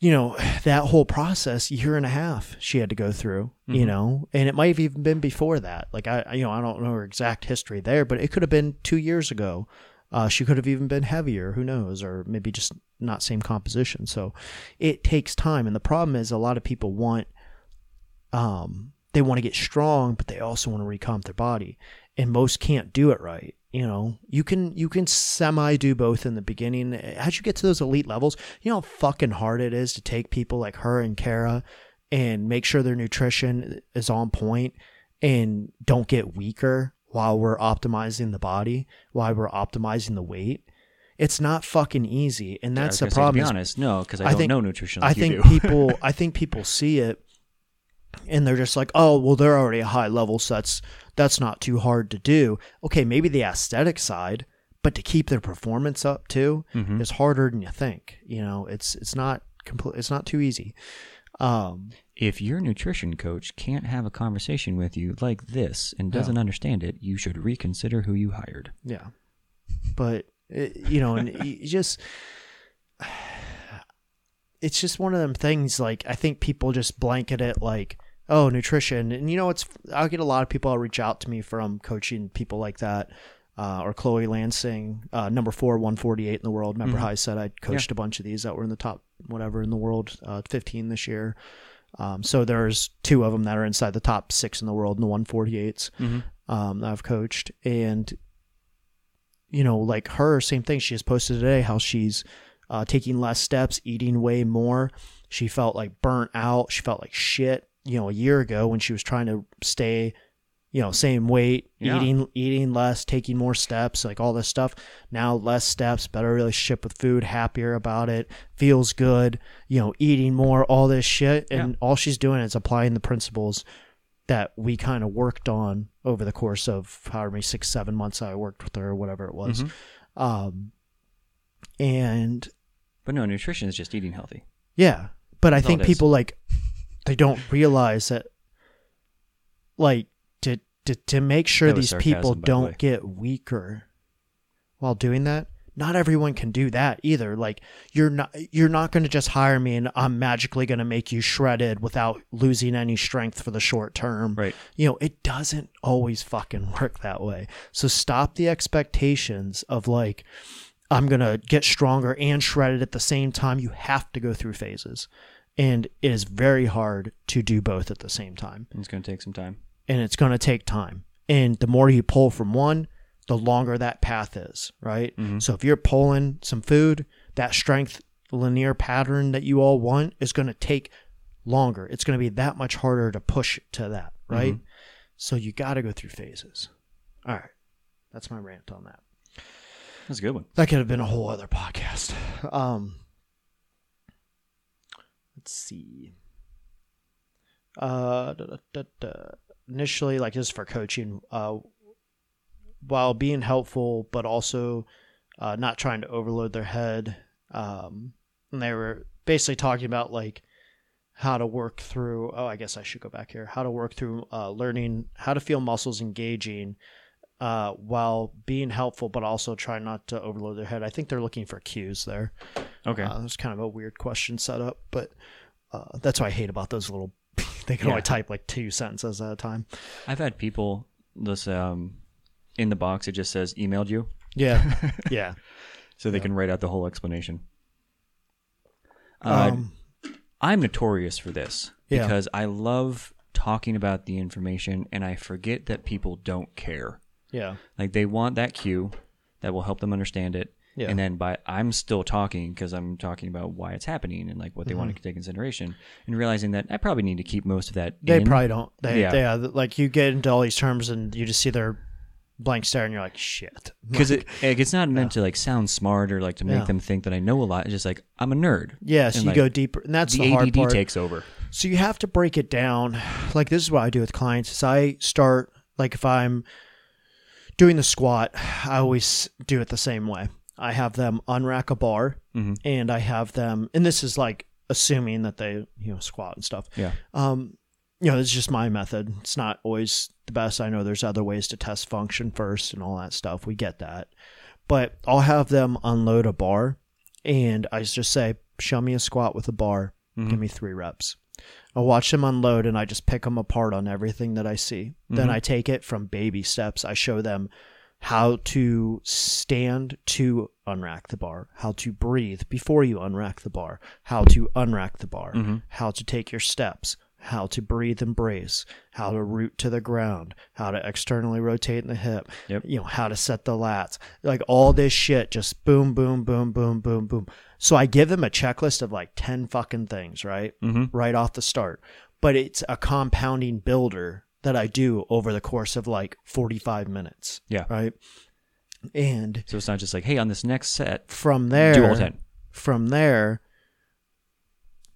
you know, that whole process, year and a half she had to go through, mm-hmm. you know, and it might have even been before that. Like I, you know, I don't know her exact history there, but it could have been two years ago. Uh, she could have even been heavier, who knows, or maybe just not same composition. So it takes time. And the problem is a lot of people want, um, they want to get strong, but they also want to recomp their body. And most can't do it right you know you can you can semi do both in the beginning. As you get to those elite levels you know how fucking hard it is to take people like her and kara and make sure their nutrition is on point and don't get weaker while we're optimizing the body while we're optimizing the weight. It's not fucking easy and that's yeah, the problem say, to be honest no because I, I, don't think, know nutrition like i think people i think people see it and they're just like, oh, well, they're already a high level, so that's that's not too hard to do. Okay, maybe the aesthetic side, but to keep their performance up too mm-hmm. is harder than you think. You know, it's it's not complete. It's not too easy. Um, if your nutrition coach can't have a conversation with you like this and doesn't yeah. understand it, you should reconsider who you hired. Yeah, but it, you know, and you just it's just one of them things. Like I think people just blanket it like oh nutrition. And you know it's i'll get a lot of people i'll reach out to me from coaching people like that uh, or chloe lansing uh, number four 148 in the world. Remember mm-hmm. how i said i coached yeah. a bunch of these that were in the top whatever in the world uh, 15 this year. Um, so there's two of them that are inside the top six in the world in the 148s mm-hmm. um, that i've coached. And you know like her same thing. She just posted today how she's uh, taking less steps eating way more. She felt like burnt out. She felt like shit you know a year ago when she was trying to stay you know same weight yeah. eating eating less taking more steps like all this stuff now less steps better relationship with food happier about it feels good you know eating more all this shit and yeah. all she's doing is applying the principles that we kind of worked on over the course of however many six seven months i worked with her or whatever it was mm-hmm. um and but no nutrition is just eating healthy yeah but That's i think people like they don't realize that like to to, to make sure these sarcasm, people don't get weaker while doing that not everyone can do that either. Like you're not you're not going to just hire me and i'm magically going to make you shredded without losing any strength for the short term. Right. You know it doesn't always fucking work that way. So stop the expectations of like i'm going to get stronger and shredded at the same time. You have to go through phases and it is very hard to do both at the same time. It's going to take some time. And it's going to take time. And the more you pull from one, the longer that path is, right? Mm-hmm. So if you're pulling some food, that strength linear pattern that you all want is going to take longer. It's going to be that much harder to push to that, right? Mm-hmm. So you got to go through phases. All right. That's my rant on that. That's a good one. That could have been a whole other podcast. Um, let's see. Uh, da, da, da, initially, like this for coaching, uh, while being helpful, but also uh, not trying to overload their head. Um, and they were basically talking about like how to work through. Oh, I guess I should go back here. How to work through uh, learning how to feel muscles engaging uh, while being helpful, but also try not to overload their head. I think they're looking for cues there. Okay, uh, it's kind of a weird question set up, but uh, that's what I hate about those little. they can yeah. only type like two sentences at a time. I've had people this um in the box. It just says emailed you. Yeah, yeah. so they yeah. can write out the whole explanation. Uh, um, I'm notorious for this yeah. because I love talking about the information and I forget that people don't care. Yeah. Like they want that cue that will help them understand it. Yeah. And then by I'm still talking because I'm talking about why it's happening and like what they mm-hmm. want to take consideration and realizing that I probably need to keep most of that. They in. probably don't. They, yeah. They, uh, like you get into all these terms and you just see their blank stare and you're like shit because like, it it's not meant yeah. to like sound smart or like to make yeah. them think that I know a lot. It's just like I'm a nerd. Yeah, so and you like, go deeper, and that's the, the hard ADD part. takes over. So you have to break it down. Like this is what I do with clients. Is I start like if I'm doing the squat, I always do it the same way. I have them unrack a bar mm-hmm. and I have them, and this is like assuming that they, you know, squat and stuff. Yeah. Um, you know, it's just my method. It's not always the best. I know there's other ways to test function first and all that stuff. We get that. But I'll have them unload a bar and I just say, show me a squat with a bar, mm-hmm. give me three reps. I watch them unload and I just pick them apart on everything that I see. Mm-hmm. Then I take it from baby steps. I show them how to stand to unrack the bar, how to breathe before you unrack the bar, how to unrack the bar, mm-hmm. how to take your steps, how to breathe and brace, how to root to the ground, how to externally rotate in the hip, yep. you know, how to set the lats, like all this shit, just boom, boom, boom, boom, boom, boom. So I give them a checklist of like 10 fucking things, right? Mm-hmm. Right off the start. But it's a compounding builder that I do over the course of like 45 minutes. Yeah. Right. And so it's not just like, hey, on this next set, from there, do all 10. From there,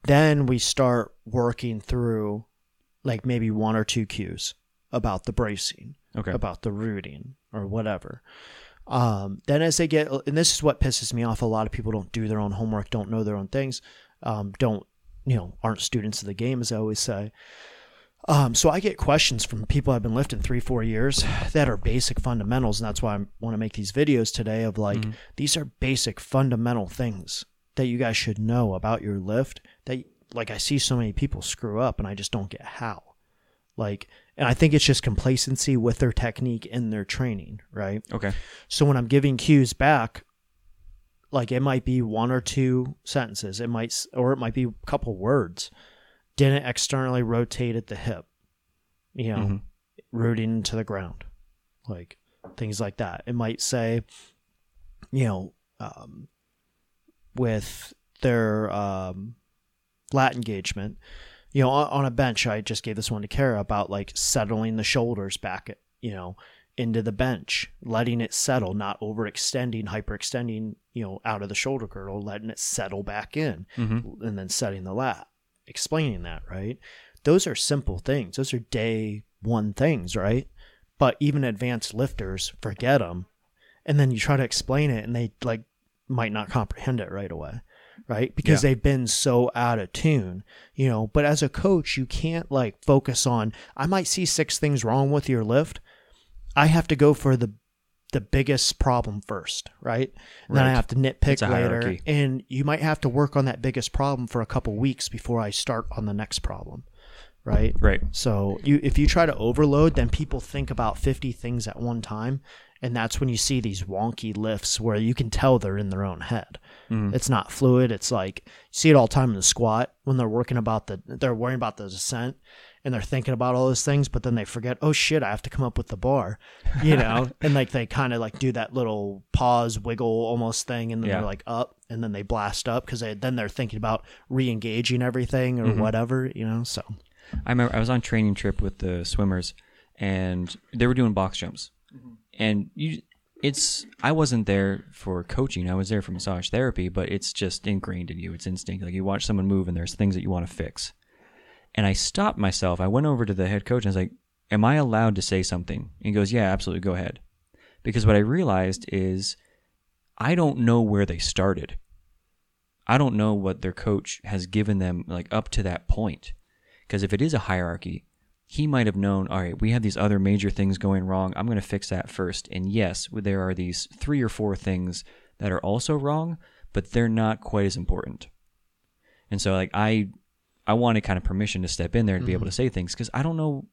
then we start working through like maybe one or two cues about the bracing, okay. about the rooting or whatever. Um, then as they get, and this is what pisses me off. A lot of people don't do their own homework, don't know their own things, um, don't you know, aren't students of the game, as I always say. Um, so I get questions from people I've been lifting three, four years that are basic fundamentals, and that's why I want to make these videos today. Of like, mm-hmm. these are basic fundamental things that you guys should know about your lift that like I see so many people screw up and I just don't get how. Like and I think it's just complacency with their technique and their training, right? Okay. So when I'm giving cues back, like it might be one or two sentences, it might or it might be a couple words. Didn't externally rotate at the hip. You know, mm-hmm. rooting into the ground. Like things like that. It might say, you know, um, with their um, lat engagement. You know, on, on, a bench, I just gave this one to Kara about like settling the shoulders back, you know, into the bench, letting it settle, not overextending, hyperextending, you know, out of the shoulder girdle, letting it settle back in, mm-hmm. and then setting the lat. Explaining that, right? Those are simple things. Those are day one things, right? But even advanced lifters forget them, and then you try to explain it, and they like might not comprehend it right away right because yeah. they've been so out of tune you know but as a coach you can't like focus on i might see six things wrong with your lift i have to go for the the biggest problem first right, and right. then i have to nitpick later and you might have to work on that biggest problem for a couple weeks before i start on the next problem right right so you if you try to overload then people think about 50 things at one time and that's when you see these wonky lifts where you can tell they're in their own head. Mm. It's not fluid. It's like you see it all the time in the squat when they're working about the they're worrying about the descent and they're thinking about all those things, but then they forget, oh shit, I have to come up with the bar, you know, and like they kind of like do that little pause, wiggle almost thing, and then yeah. they're like up, and then they blast up because they then they're thinking about re-engaging everything or mm-hmm. whatever, you know. So I remember I was on training trip with the swimmers, and they were doing box jumps and you it's I wasn't there for coaching. I was there for massage therapy, but it's just ingrained in you. It's instinct. Like you watch someone move and there's things that you want to fix. And I stopped myself. I went over to the head coach and I was like, "Am I allowed to say something?" And he goes, "Yeah, absolutely. Go ahead." Because what I realized is I don't know where they started. I don't know what their coach has given them like up to that point. Because if it is a hierarchy, he might have known, all right, we have these other major things going wrong. I'm going to fix that first. And yes, there are these three or four things that are also wrong, but they're not quite as important. And so like I I wanted kind of permission to step in there and mm-hmm. be able to mm-hmm. say things cuz I don't know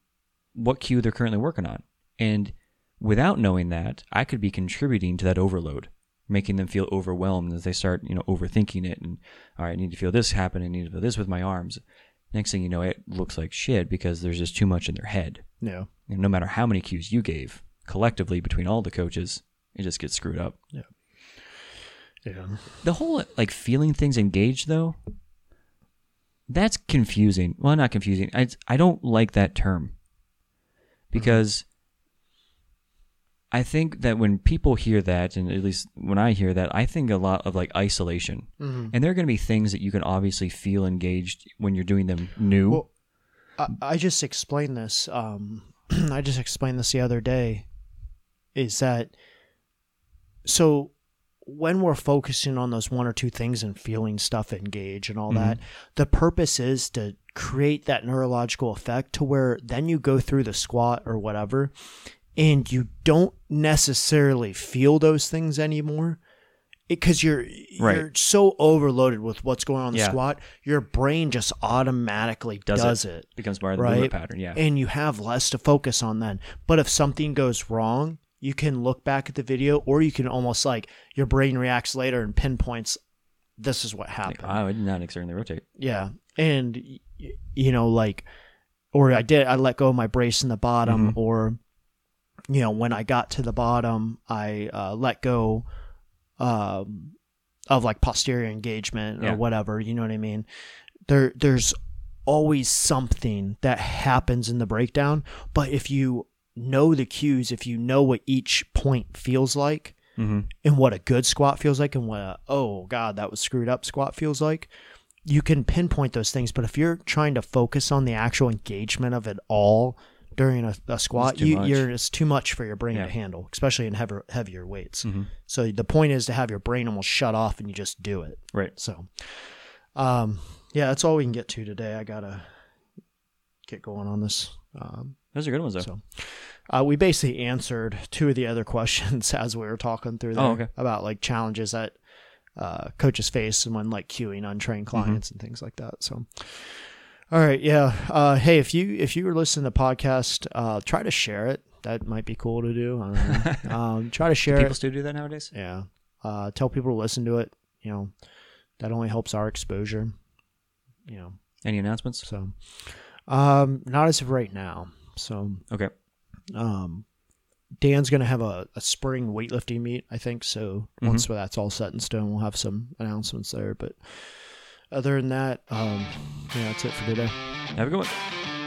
what cue they're currently working on. And without knowing that, I could be contributing to that overload, making them feel overwhelmed as they start, you know, overthinking it and all right, I need to feel this happen, I need to feel this with my arms next thing you know, it looks like shit because there's just too much in their head. Yeah. And no matter how many cues you gave collectively between all the coaches, it just gets screwed up. Yeah. Yeah. The whole like feeling things engaged though, that's confusing. Well, not confusing. I I don't like that term because I think that when people hear that, and at least when I hear that, I think a lot of like isolation. Mm-hmm. And there are going to be things that you can obviously feel engaged when you're doing them new. Well, I, I just explained this. Um, I just explained this the other day. Is that so? When we're focusing on those one or two things and feeling stuff engage and all mm-hmm. that, the purpose is to create that neurological effect to where then you go through the squat or whatever and you don't necessarily feel those things anymore because you're Right. you're so overloaded with what's going on in the Yeah. squat, your brain just automatically does, Does it. becomes part of the Right. movement pattern. Yeah. and you have less to focus on then. But if something goes wrong, you can look back at the video, or you can almost like your brain reacts later and pinpoints this is what happened. Like, oh, I did not externally rotate. Yeah, and you know, like, or I did, I let go of my brace in the bottom, Mhm. or you know, when I got to the bottom, I uh, let go um, of like posterior engagement Yeah. or whatever. You know what I mean? There, there's always something that happens in the breakdown, but if you know the cues, if you know what each point feels like, Mm-hmm. and what a good squat feels like and what a oh god that was screwed up squat feels like you can pinpoint those things but if you're trying to focus on the actual engagement of it all during a, a squat you, you're it's too much for your brain Yeah. to handle especially in heavier, heavier weights Mm-hmm. so the point is to have your brain almost shut off and you just do it Right. so um yeah that's all we can get to today i gotta get going on this um Those are good ones though. so uh, we basically answered two of the other questions as we were talking through there Oh, okay. about like challenges that uh, coaches face and when like cueing untrained Mm-hmm. clients and things like that. So, all right, yeah. Uh, hey, if you if you were listening to the podcast, uh, try to share it. That might be cool to do. I don't know. um, try to share People it. still do that nowadays. Yeah. Uh, tell people to listen to it. You know, that only helps our exposure. You know, Any announcements? so um, not as of right now. So Okay. Um, Dan's going to have a, a spring weightlifting meet, I think. So Mhm. once that's all set in stone, we'll have some announcements there. But other than that, um, yeah, that's it for today. Have a good one.